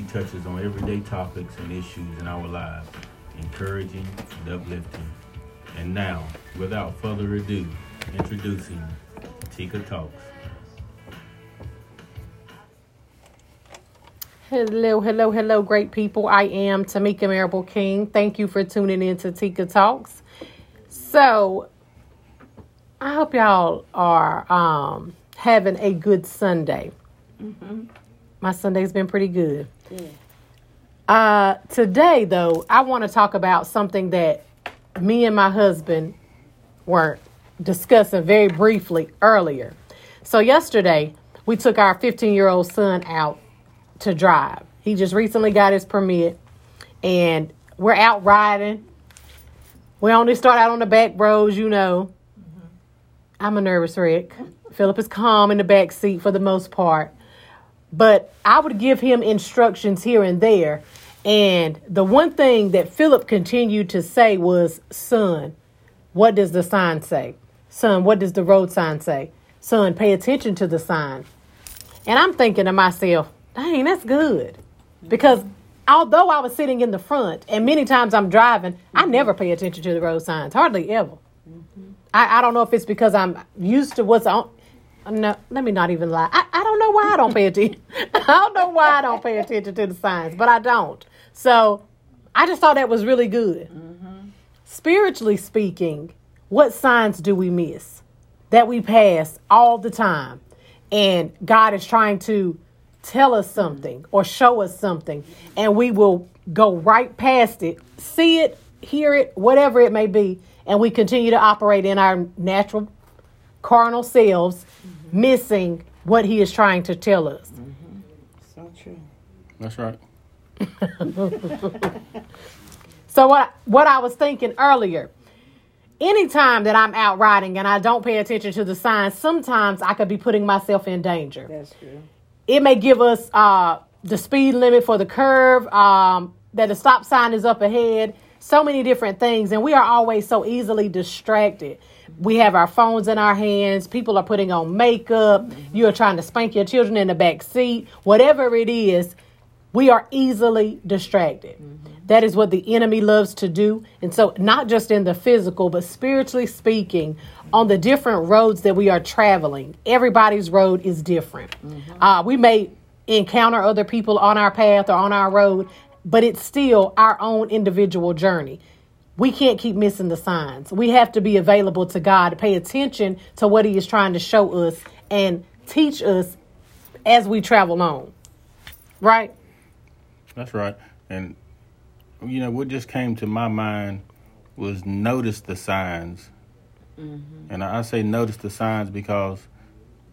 she touches on everyday topics and issues in our lives, encouraging and uplifting. And now, without further ado, introducing Tika Talks. Hello, hello, hello, great people. I am Tamika Marable King. Thank you for tuning in to Tika Talks. So, I hope y'all are um, having a good Sunday. Mm-hmm. My Sunday's been pretty good. Yeah. Uh, today, though, I want to talk about something that me and my husband were discussing very briefly earlier. So, yesterday, we took our 15 year old son out to drive. He just recently got his permit, and we're out riding. We only start out on the back roads, you know. Mm-hmm. I'm a nervous wreck. Philip is calm in the back seat for the most part. But I would give him instructions here and there. And the one thing that Philip continued to say was, Son, what does the sign say? Son, what does the road sign say? Son, pay attention to the sign. And I'm thinking to myself, dang, that's good. Because although I was sitting in the front and many times I'm driving, I never pay attention to the road signs, hardly ever. Mm-hmm. I, I don't know if it's because I'm used to what's on. No, let me not even lie. I, I don't know why I don't pay attention. I don't know why I don't pay attention to the signs, but I don't. So I just thought that was really good. Mm-hmm. Spiritually speaking, what signs do we miss that we pass all the time? And God is trying to tell us something or show us something, and we will go right past it, see it, hear it, whatever it may be, and we continue to operate in our natural carnal selves, mm-hmm. missing what He is trying to tell us. Mm-hmm. So true. That's right. so what what I was thinking earlier, anytime that I'm out riding and I don't pay attention to the signs, sometimes I could be putting myself in danger. That's true. It may give us uh, the speed limit for the curve, um, that the stop sign is up ahead, so many different things, and we are always so easily distracted. We have our phones in our hands. People are putting on makeup. Mm-hmm. You are trying to spank your children in the back seat. Whatever it is, we are easily distracted. Mm-hmm. That is what the enemy loves to do. And so, not just in the physical, but spiritually speaking, on the different roads that we are traveling, everybody's road is different. Mm-hmm. Uh, we may encounter other people on our path or on our road, but it's still our own individual journey. We can't keep missing the signs. We have to be available to God, pay attention to what He is trying to show us and teach us as we travel on. Right? That's right. And you know what just came to my mind was notice the signs. Mm-hmm. And I say notice the signs because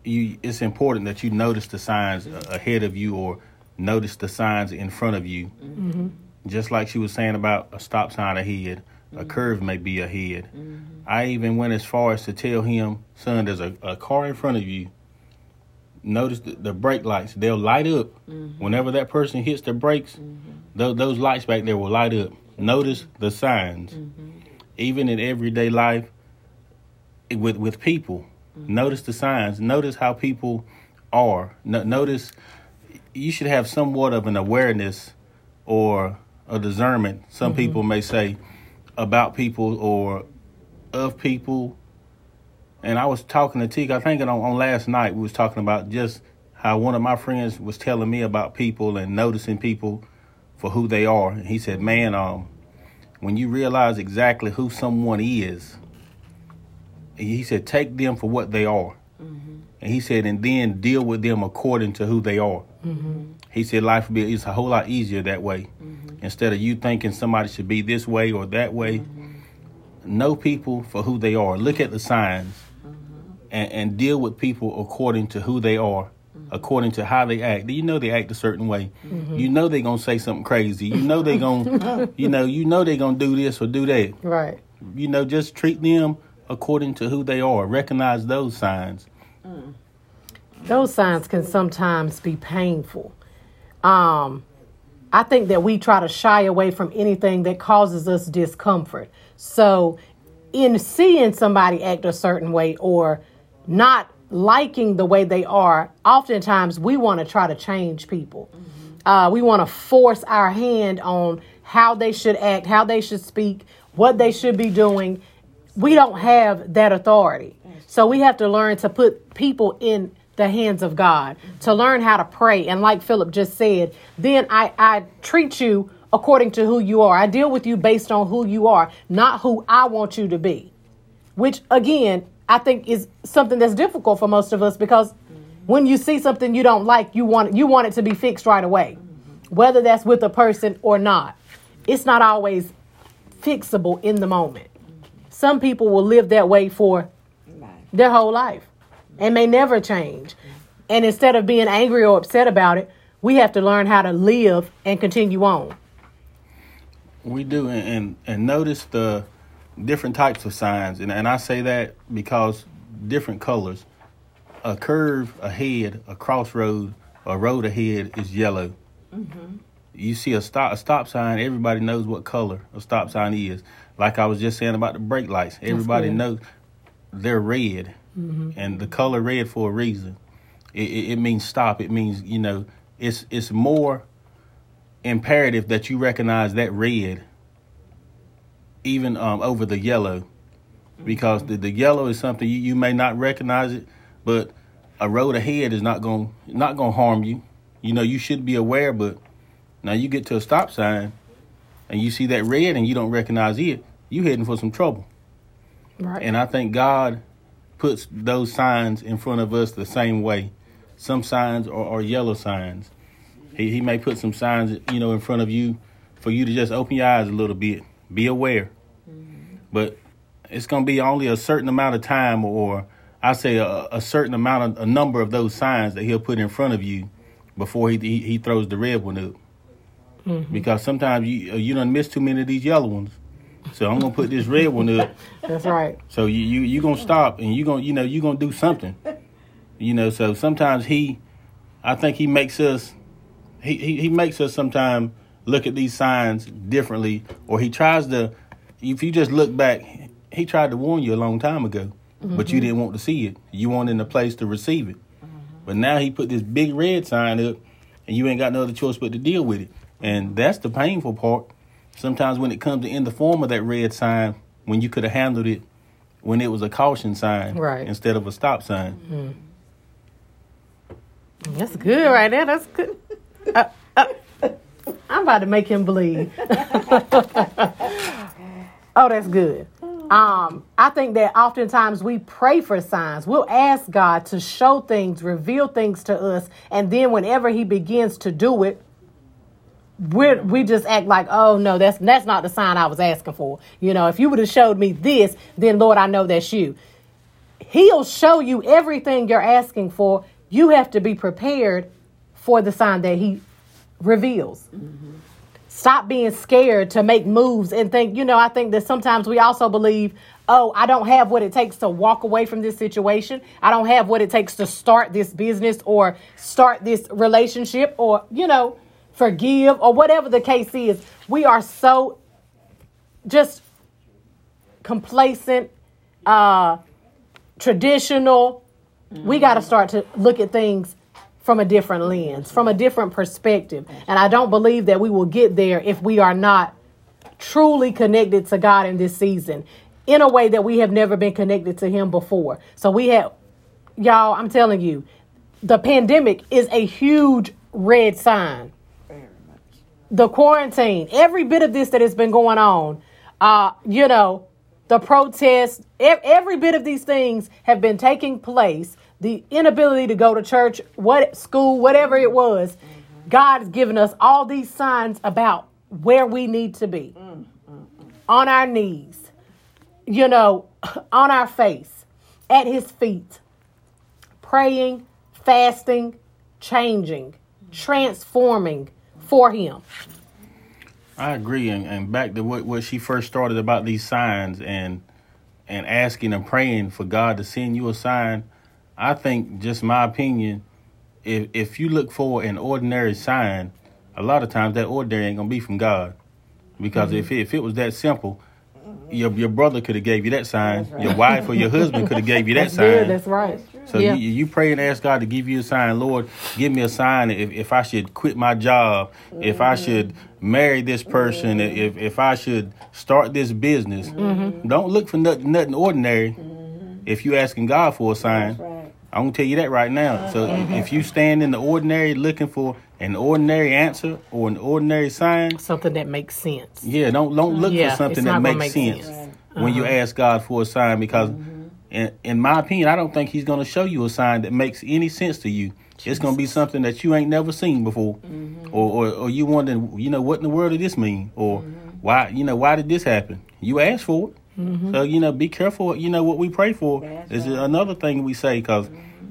you it's important that you notice the signs mm-hmm. ahead of you or notice the signs in front of you. Mm-hmm. Just like she was saying about a stop sign ahead, a curve may be ahead. I even went as far as to tell him, son, there's a, a car in front of you notice the, the brake lights they'll light up mm-hmm. whenever that person hits the brakes mm-hmm. th- those lights back there will light up notice the signs mm-hmm. even in everyday life with with people notice the signs notice how people are no- notice you should have somewhat of an awareness or a discernment some people may say about people or of people and I was talking to Tika, I think on, on last night, we was talking about just how one of my friends was telling me about people and noticing people for who they are. And he said, man, um, when you realize exactly who someone is, he said, take them for what they are. Mm-hmm. And he said, and then deal with them according to who they are. Mm-hmm. He said, life will be it's a whole lot easier that way. Mm-hmm. Instead of you thinking somebody should be this way or that way, mm-hmm. know people for who they are. Look at the signs and, and deal with people according to who they are according to how they act. You know they act a certain way. Mm-hmm. You know they're gonna say something crazy. You know they're gonna you know, you know they're gonna do this or do that. Right. You know, just treat them according to who they are. Recognize those signs. Mm. Those signs can sometimes be painful. Um I think that we try to shy away from anything that causes us discomfort. So in seeing somebody act a certain way or not liking the way they are, oftentimes we want to try to change people. Uh, we want to force our hand on how they should act, how they should speak, what they should be doing. We don't have that authority. So we have to learn to put people in the hands of God, to learn how to pray. And like Philip just said, then I, I treat you according to who you are. I deal with you based on who you are, not who I want you to be. Which again, I think is something that's difficult for most of us because when you see something you don't like, you want you want it to be fixed right away. Whether that's with a person or not. It's not always fixable in the moment. Some people will live that way for their whole life and may never change. And instead of being angry or upset about it, we have to learn how to live and continue on. We do, and and, and notice the different types of signs, and and I say that because different colors. A curve ahead, a crossroad, a road ahead is yellow. Mm-hmm. You see a stop a stop sign. Everybody knows what color a stop sign is. Like I was just saying about the brake lights, everybody knows they're red, mm-hmm. and the color red for a reason. It, it, it means stop. It means you know it's it's more imperative that you recognize that red even um, over the yellow because the, the yellow is something you, you may not recognize it but a road ahead is not going not going to harm you you know you should be aware but now you get to a stop sign and you see that red and you don't recognize it you heading for some trouble right and i think god puts those signs in front of us the same way some signs are, are yellow signs he, he may put some signs, you know, in front of you for you to just open your eyes a little bit, be aware. Mm-hmm. But it's going to be only a certain amount of time, or I say a, a, certain amount of a number of those signs that he'll put in front of you before he he, he throws the red one up. Mm-hmm. Because sometimes you you don't miss too many of these yellow ones. So I'm gonna put this red one up. That's right. So you you you gonna stop and you gonna you know you gonna do something. You know. So sometimes he, I think he makes us he, he, he makes us sometimes look at these signs differently, or he tries to. If you just look back, he tried to warn you a long time ago, mm-hmm. but you didn't want to see it. You weren't in the place to receive it. Mm-hmm. But now he put this big red sign up, and you ain't got no other choice but to deal with it. And that's the painful part. Sometimes when it comes to in the form of that red sign, when you could have handled it when it was a caution sign right. instead of a stop sign. Mm-hmm. That's good right there. That's good. Uh, uh, I'm about to make him bleed. oh, that's good. Um, I think that oftentimes we pray for signs. We'll ask God to show things, reveal things to us, and then whenever He begins to do it, we we just act like, oh no, that's that's not the sign I was asking for. You know, if you would have showed me this, then Lord, I know that's you. He'll show you everything you're asking for. You have to be prepared for the sign that he reveals. Mm-hmm. Stop being scared to make moves and think, you know, I think that sometimes we also believe, oh, I don't have what it takes to walk away from this situation. I don't have what it takes to start this business or start this relationship or, you know, forgive or whatever the case is. We are so just complacent, uh, traditional. Mm-hmm. We got to start to look at things from a different lens, from a different perspective. And I don't believe that we will get there if we are not truly connected to God in this season in a way that we have never been connected to Him before. So we have, y'all, I'm telling you, the pandemic is a huge red sign. The quarantine, every bit of this that has been going on, uh, you know, the protests, every bit of these things have been taking place the inability to go to church, what school, whatever it was, mm-hmm. God's given us all these signs about where we need to be. Mm-hmm. On our knees, you know, on our face, at his feet, praying, fasting, changing, transforming for him. I agree, and, and back to what, what she first started about these signs and and asking and praying for God to send you a sign I think, just my opinion, if if you look for an ordinary sign, a lot of times that ordinary ain't gonna be from God, because mm-hmm. if it, if it was that simple, your your brother could have gave you that sign. Your wife or your husband could have gave you that That's sign. good. That's right. So Yeah. you, you pray and ask God to give you a sign. Lord, give me a sign if, if I should quit my job, if I should marry this person, if if I should start this business. Mm-hmm. Don't look for nothing, nothing ordinary. If you're asking God for a sign, Right. I'm gonna tell you that right now. So Mm-hmm. if you stand in the ordinary looking for an ordinary answer or an ordinary sign, Something that makes sense. yeah, don't don't look Yeah, for something that makes make sense sense. when you Uh-huh. ask God for a sign because Mm-hmm. in, in my opinion, I don't think he's going to show you a sign that makes any sense to you. It's going to be something that you ain't never seen before, Mm-hmm. or, or or you wondering, you know, what in the world did this mean, or Mm-hmm. why, you know, why did this happen? You asked for it, Mm-hmm. so you know, be careful. You know what we pray for That's is right. another thing we say because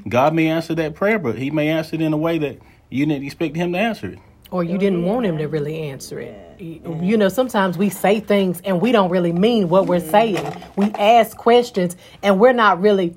God may answer that prayer, but He may answer it in a way that you didn't expect Him to answer it. Or you didn't want him to really answer it. You you know, sometimes we say things and we don't really mean what we're mm-hmm. saying. We ask questions and we're not really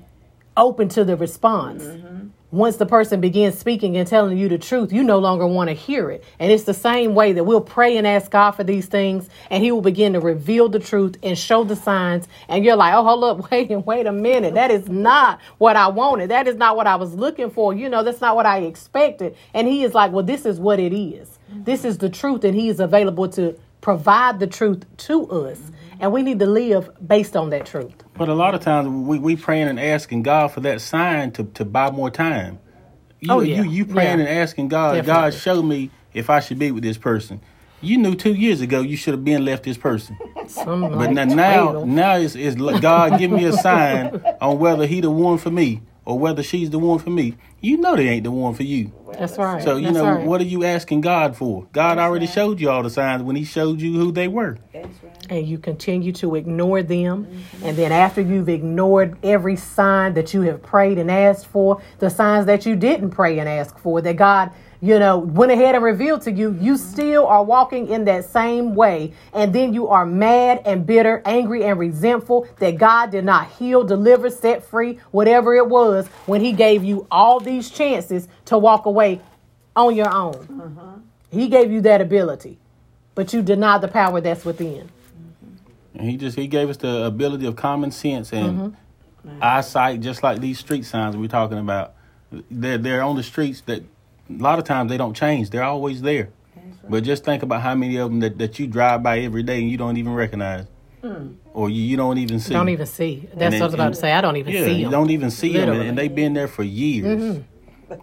open to the response. Mm-hmm. Once the person begins speaking and telling you the truth, you no longer want to hear it. And it's the same way that we'll pray and ask God for these things, and He will begin to reveal the truth and show the signs. And you're like, oh, hold up, wait, wait a minute. That is not what I wanted. That is not what I was looking for. You know, that's not what I expected. And He is like, well, this is what it is. This is the truth, and He is available to provide the truth to us. And we need to live based on that truth. But a lot of times we we praying and asking God for that sign to, to buy more time. You, Oh, yeah. you you praying Yeah. and asking God, God show me if I should be with this person. You knew two years ago you should have been left this person. Some But like now now, 12. now it's, it's God give me a sign on whether he the one for me or whether she's the one for me. You know they ain't the one for you. That's right. So you That's know right. what are you asking God for? God already showed you all the signs when he showed you who they were. That's right. and you continue to ignore them. And then after you've ignored every sign that you have prayed and asked for, the signs that you didn't pray and ask for, that God, you know, went ahead and revealed to you, you still are walking in that same way. And then you are mad and bitter, angry and resentful that God did not heal, deliver, set free, whatever it was, when He gave you all these chances to walk away on your own. He gave you that ability, but you denied the power that's within. And he just he gave us the ability of common sense and Mm-hmm. eyesight, just like these street signs we're talking about. They're they're on the streets that a lot of times they don't change. They're always there. But just think about how many of them that, that you drive by every day and you don't even recognize, or you, you don't even see. Don't even see. That's then- what I was about and- to say. I don't even yeah, see them. you don't even see them, and, Literally. Mm-hmm. and they've been there for years.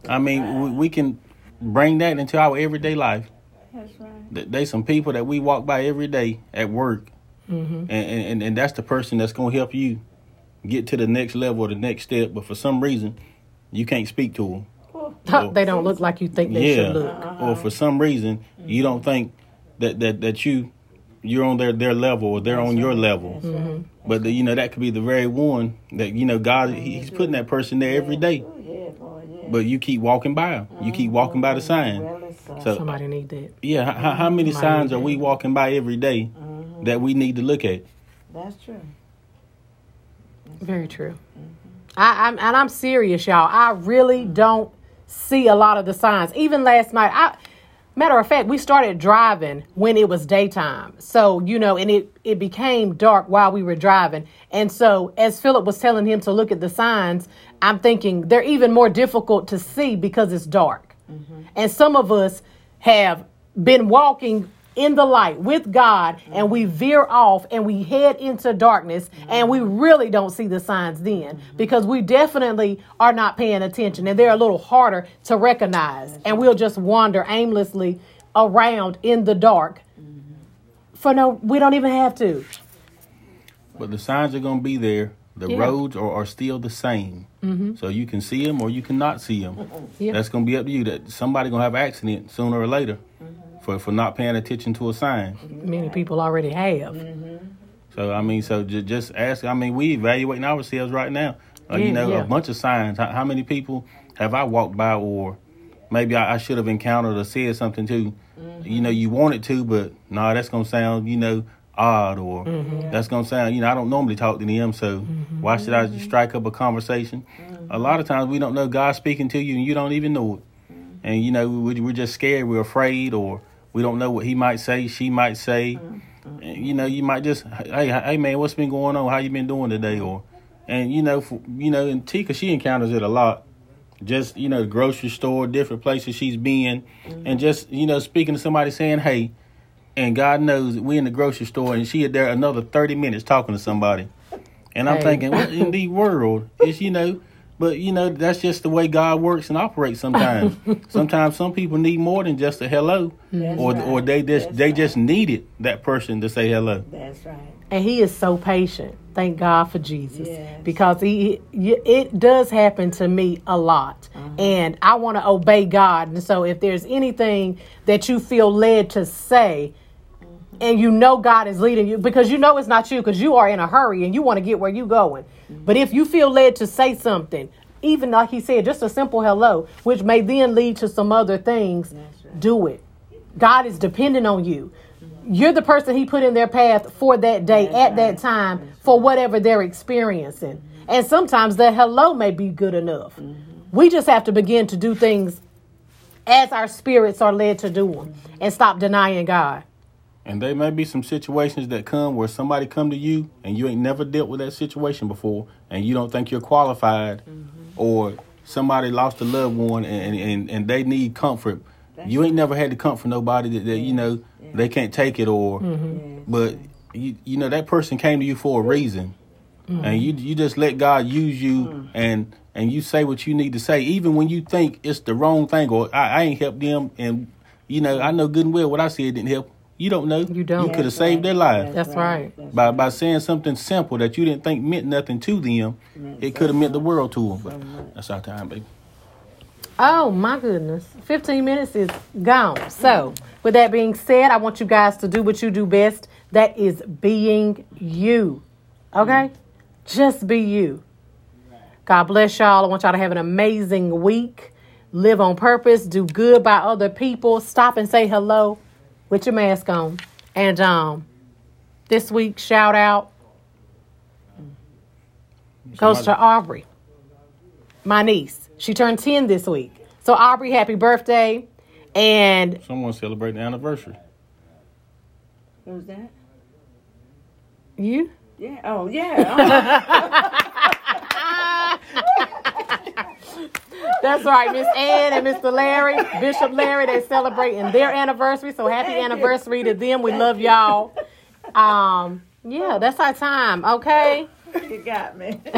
I mean, we, we can bring that into our everyday life. That's right. Th- There's some people that we walk by every day at work, Mm-hmm. and, and and that's the person that's gonna help you get to the next level or the next step. But for some reason, you can't speak to them. They don't look like you think they yeah, should look. or for some reason you don't think that that that you you're on their their level or they're on your level. Mm-hmm. But the, you know that could be the very one that you know God he- He's putting that person there every day. Oh, yeah, boy, yeah. But you keep walking by 'em. You keep walking by the sign. Well, it's, uh, So Somebody need that. yeah, how, how many Somebody signs are we walking by every day that we need to look at? that's true. Very true. I, I'm and I'm serious, y'all. I really don't see a lot of the signs. Even last night, I matter of fact, we started driving when it was daytime. So, you know, and it, it became dark while we were driving. And so as Philip was telling him to look at the signs, I'm thinking they're even more difficult to see because it's dark. Mm-hmm. And some of us have been walking in the light with God and we mm-hmm. veer off and we head into darkness and we mm-hmm. really don't see the signs then mm-hmm. because we definitely are not paying attention and they're a little harder to recognize and we'll just wander aimlessly around in the dark for no we don't even have to But the signs are going to be there. The Yeah. roads are, are still the same. Mm-hmm. So you can see them or you cannot see them. Yeah. That's going to be up to you. That somebody going to have an accident sooner or later for, for not paying attention to a sign. many people already have mm-hmm. So I mean, so ju- just ask. I mean, we evaluating ourselves right now. Uh, Yeah, you know, yeah. a bunch of signs. How, how many people have I walked by, or maybe I, I should have encountered or said something to? Mm-hmm. You know, you wanted to, but no, nah, that's gonna sound, you know, odd, or Mm-hmm. that's gonna sound, you know, I don't normally talk to them, so mm-hmm. why should I strike up a conversation? A lot of times we don't know God speaking to you, and you don't even know it, and you know, we, we're just scared, we're afraid, or we don't know what He might say, she might say. Mm, mm. And, you know, you might just, hey, hey, man, what's been going on? How you been doing today? Or, and you know, for, you know, and Tika, she encounters it a lot. Just you know, grocery store, different places she's been, and mm. just you know, speaking to somebody saying, hey, and God knows we in the grocery store, and she had there another thirty minutes talking to somebody, and I'm Hey. thinking, what in the world is you know. But you know that's just the way God works and operates. Sometimes, sometimes some people need more than just a hello, That's or right. or they just That's they right. just needed that person to say hello. That's right. And he is so patient. Thank God for Jesus. Yes. Because he, he- it does happen to me a lot. Uh-huh. And I want to obey God. And so if there's anything that you feel led to say, and you know God is leading you, because you know it's not you, because you are in a hurry and you want to get where you're going. But if you feel led to say something, even like he said, just a simple hello, which may then lead to some other things, right. do it. God is dependent on you. You're the person He put in their path for that day That's at that right. time for whatever they're experiencing. Mm-hmm. And sometimes the hello may be good enough. Mm-hmm. We just have to begin to do things as our spirits are led to do them and stop denying God. And there may be some situations that come where somebody come to you and you ain't never dealt with that situation before, and you don't think you're qualified, or somebody lost a loved one and and, and they need comfort. you ain't never had to comfort nobody that, that you know they can't take it, or mm-hmm. Yes. but you you know that person came to you for a reason, mm-hmm. and you you just let God use you and and you say what you need to say, even when you think it's the wrong thing or I, I ain't helped them, and you know I know good and well what I said didn't help. You don't know. You don't. You could have That's saved right. their life That's right. That's by by saying something simple that you didn't think meant nothing to them. Meant It could have meant the world to them. But much. that's our time, baby. Oh my goodness. 15 minutes is gone. So, with that being said, I want you guys to do what you do best. That is being you. Okay? Just be you. God bless y'all. I want y'all to have an amazing week. Live on purpose. Do good by other people. Stop and say hello with your mask on. And um this week shout out goes to Aubrey, my niece. She turned 10 this week. So, Aubrey, happy birthday. And Someone celebrating the anniversary. Who's that? you? Yeah. Oh, yeah. That's right, Miss Ann and Mr. Larry, Bishop Larry, they're celebrating their anniversary. So, happy Thank you. anniversary to them. We love y'all. Um, yeah, that's our time, okay? you got me.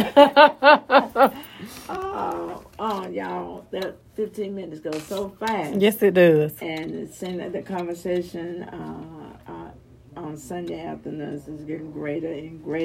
oh, oh, y'all. That 15 minutes goes so fast. yes, it does. And the, sen- the conversation uh, uh, on Sunday afternoons is getting greater and greater.